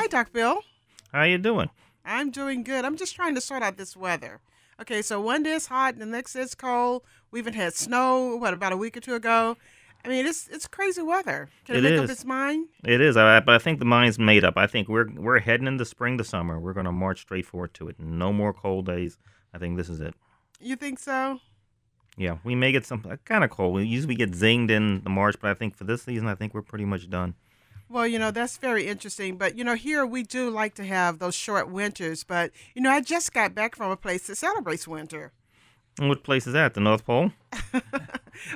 Hi, Doc Bill. How you doing? I'm doing good. I'm just trying to sort out this weather. Okay, so one day it's hot, and the next day it's cold. We even had snow, what, about a week or two ago? I mean, it's it's crazy weather. Can it, It make up its mind? It is, I, but I think the mind's made up. I think we're we're heading into spring to summer. We're going to march straight forward to it. No more cold days. I think this is it. You think so? Yeah, we may get some uh, kind of cold. We usually get zinged in the March, but I think for this season, I think we're pretty much done. Well, you know, that's very interesting. But, you know, here we do like to have those short winters. But, you know, I just got back from a place that celebrates winter. And what place is that? The North Pole?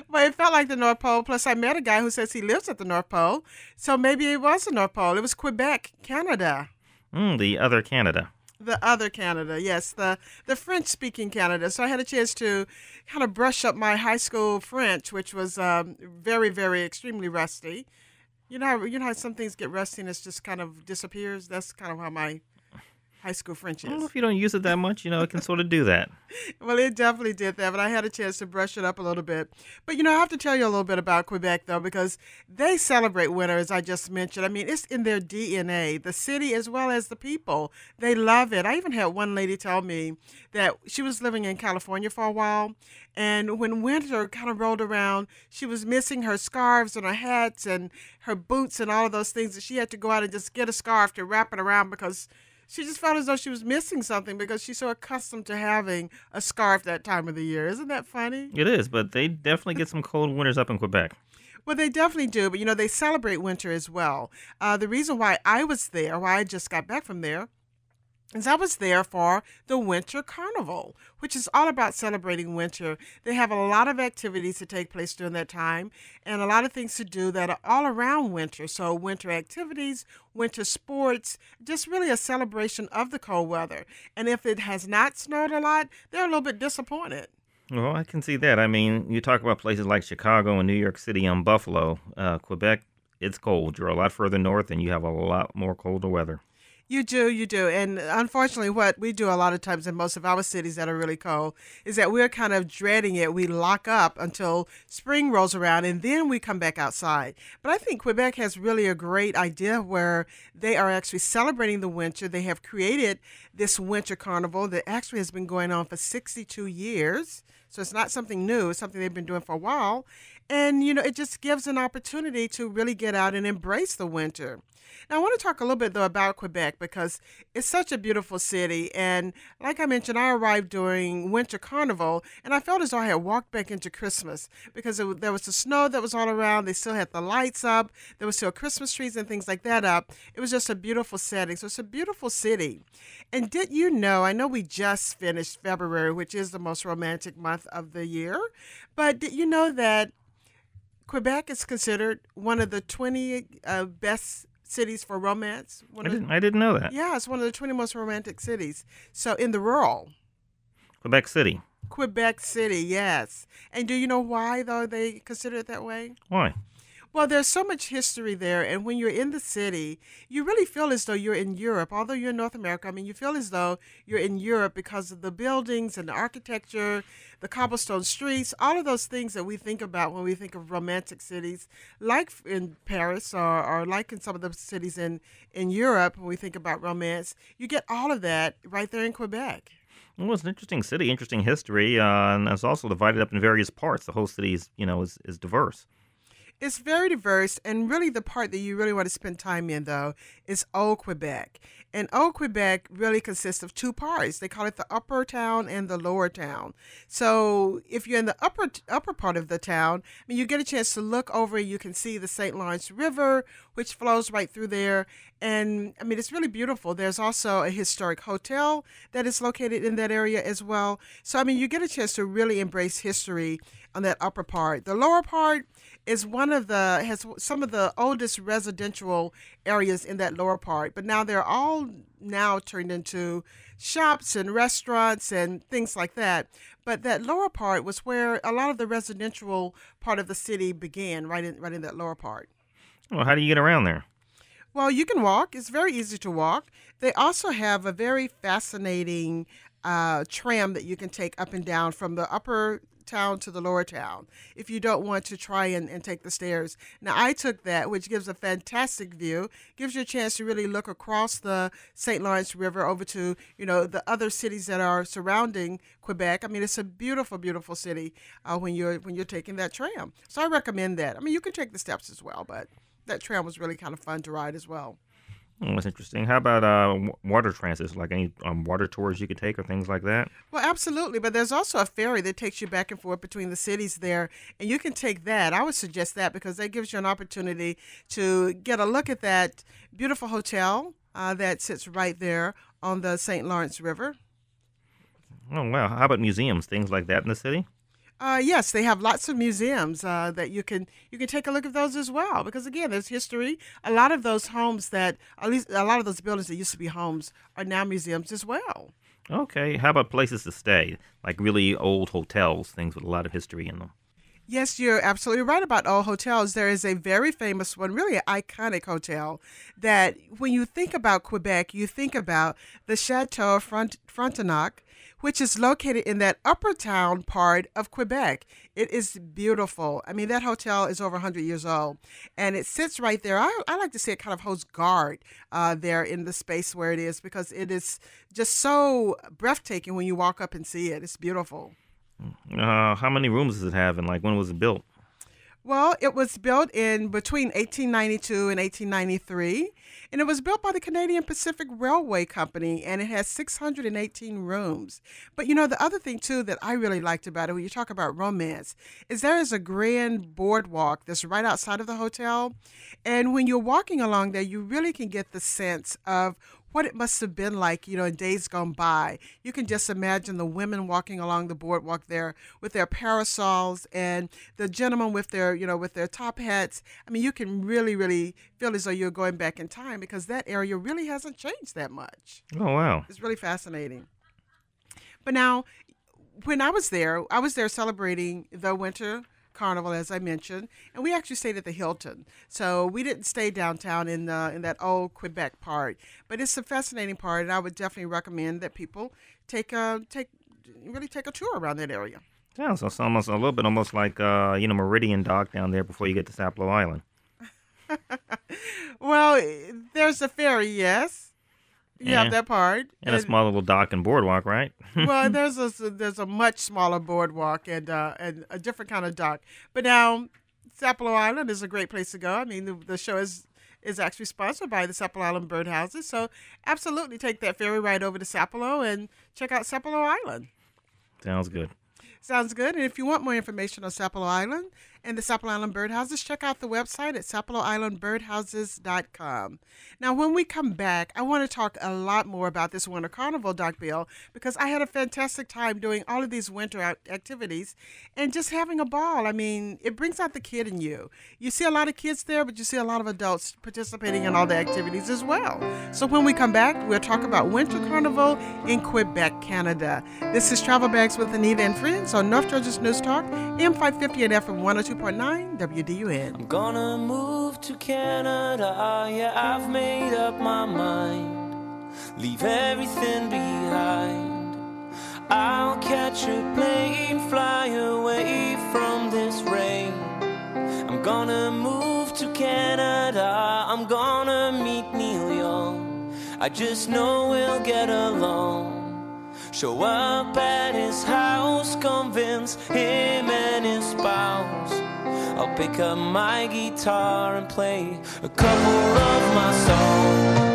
Well, it felt like the North Pole. Plus, I met a guy who says he lives at the North Pole. So maybe it was the North Pole. It was Quebec, Canada. Mm, the other Canada. The other Canada, yes, the the French speaking Canada. So I had a chance to kind of brush up my high school French, which was um, very, very extremely rusty. You know, how, you know how some things get rusty and it just kind of disappears. That's kind of how my high school French Well, is. if you don't use it that much, you know, it can sort of do that. Well, it definitely did that, but I had a chance to brush it up a little bit. But you know, I have to tell you a little bit about Quebec though, because they celebrate winter, as I just mentioned. I mean, it's in their DNA, the city as well as the people. They love it. I even had one lady tell me that she was living in California for a while, and when winter kind of rolled around, she was missing her scarves and her hats and her boots and all of those things that she had to go out and just get a scarf to wrap it around because she just felt as though she was missing something because she's so accustomed to having a scarf that time of the year. Isn't that funny? It is, but they definitely get some cold winters up in Quebec. Well, they definitely do, but you know, they celebrate winter as well. Uh, the reason why I was there, why I just got back from there, is I was there for the Winter Carnival, which is all about celebrating winter. They have a lot of activities that take place during that time and a lot of things to do that are all around winter. So, winter activities, winter sports, just really a celebration of the cold weather. And if it has not snowed a lot, they're a little bit disappointed. Well, I can see that. I mean, you talk about places like Chicago and New York City and Buffalo, uh, Quebec. It's cold. You're a lot further north, and you have a lot more colder weather. You do, you do. And unfortunately, what we do a lot of times in most of our cities that are really cold is that we're kind of dreading it. We lock up until spring rolls around and then we come back outside. But I think Quebec has really a great idea where they are actually celebrating the winter. They have created this winter carnival that actually has been going on for 62 years. So it's not something new, it's something they've been doing for a while. And, you know, it just gives an opportunity to really get out and embrace the winter. Now, I want to talk a little bit, though, about Quebec because it's such a beautiful city. And like I mentioned, I arrived during Winter Carnival, and I felt as though I had walked back into Christmas because it, there was the snow that was all around. They still had the lights up, there was still Christmas trees and things like that up. It was just a beautiful setting. So it's a beautiful city. And did you know? I know we just finished February, which is the most romantic month of the year, but did you know that Quebec is considered one of the 20 uh, best cities for romance. I didn't, I didn't know that. yeah, it's one of the 20 most romantic cities. So in the rural, Quebec City. Quebec City, yes. And do you know why, though, they consider it that way? Why? Well, there's so much history there, and when you're in the city, you really feel as though you're in Europe. Although you're in North America, I mean, you feel as though you're in Europe because of the buildings and the architecture, the cobblestone streets, all of those things that we think about when we think of romantic cities, like in Paris or, or like in some of the cities in, in Europe when we think about romance. You get all of that right there in Quebec. Well, it's an interesting city, interesting history, uh, and it's also divided up in various parts. The whole city is, you know, is, is diverse. It's very diverse, and really the part that you really want to spend time in, though, is Old Quebec. And Old Quebec really consists of two parts. They call it the upper town and the lower town. So if you're in the upper upper part of the town, I mean, you get a chance to look over. You can see the St. Lawrence River, which flows right through there. And I mean, it's really beautiful. There's also a historic hotel that is located in that area as well. So I mean, you get a chance to really embrace history on that upper part. The lower part is one one of the has some of the oldest residential areas in that lower part, but now they're all now turned into shops and restaurants and things like that. But that lower part was where a lot of the residential part of the city began, right in right in that lower part. Well, how do you get around there? Well, you can walk. It's very easy to walk. They also have a very fascinating uh, tram that you can take up and down from the upper town to the lower town if you don't want to try and, and take the stairs. Now, I took that, which gives a fantastic view, gives you a chance to really look across the St. Lawrence River over to, you know, the other cities that are surrounding Quebec. I mean, it's a beautiful, beautiful city uh, when you're when you're taking that tram. So I recommend that. I mean, you can take the steps as well, but that tram was really kind of fun to ride as well. Oh, that's interesting. How about uh, water transits, like any um, water tours you could take or things like that? Well, absolutely. But there's also a ferry that takes you back and forth between the cities there, and you can take that. I would suggest that because that gives you an opportunity to get a look at that beautiful hotel uh, that sits right there on the St. Lawrence River. Oh, wow. How about museums, things like that in the city? Uh, yes, they have lots of museums uh, that you can you can take a look at those as well. Because again, there's history. A lot of those homes that at least a lot of those buildings that used to be homes are now museums as well. Okay, how about places to stay, like really old hotels, things with a lot of history in them? Yes, you're absolutely right about all hotels. There is a very famous one, really an iconic hotel, that when you think about Quebec, you think about the Chateau Front- Frontenac which is located in that upper town part of Quebec. It is beautiful. I mean, that hotel is over 100 years old and it sits right there. I, I like to say it kind of holds guard uh, there in the space where it is because it is just so breathtaking when you walk up and see it. It's beautiful. Uh, how many rooms does it have and like when was it built? Well, it was built in between 1892 and 1893, and it was built by the Canadian Pacific Railway Company, and it has 618 rooms. But you know, the other thing too that I really liked about it, when you talk about romance, is there is a grand boardwalk that's right outside of the hotel, and when you're walking along there, you really can get the sense of what it must have been like, you know, in days gone by. You can just imagine the women walking along the boardwalk there with their parasols and the gentlemen with their, you know, with their top hats. I mean, you can really, really feel as though you're going back in time because that area really hasn't changed that much. Oh, wow. It's really fascinating. But now, when I was there, I was there celebrating the winter Carnival, as I mentioned, and we actually stayed at the Hilton. So we didn't stay downtown in the, in that old Quebec part, but it's a fascinating part, and I would definitely recommend that people take a take really take a tour around that area. Yeah, so it's almost a little bit almost like uh, you know Meridian Dock down there before you get to Sapelo Island. well, there's a ferry, yes. You have that part, and, and, a small little dock and boardwalk, right? well, there's a there's a much smaller boardwalk and uh, and a different kind of dock. But now, Sapelo Island is a great place to go. I mean, the, the show is is actually sponsored by the Sapelo Island Birdhouses, so absolutely take that ferry ride over to Sapelo and check out Sapelo Island. Sounds good. Sounds good. And if you want more information on Sapelo Island and the Sapelo Island Birdhouses, check out the website at sapeloislandbirdhouses.com. Now, when we come back, I want to talk a lot more about this Winter Carnival, Doc Bill, because I had a fantastic time doing all of these winter activities and just having a ball. I mean, it brings out the kid in you. You see a lot of kids there, but you see a lot of adults participating in all the activities as well. So when we come back, we'll talk about Winter Carnival in Quebec, Canada. This is Travel Bags with Anita and Friends on North Georgia's News Talk, M550 and FM 102.9, WDUN. I'm gonna move to Canada, ah, yeah, I've made up my mind. Leave everything behind. I'll catch a plane, fly away from this rain. I'm gonna move to Canada, I'm gonna meet Neil Young. I just know we'll get along. Show up at his house, him and his spouse. I'll pick up my guitar and play a couple of my songs.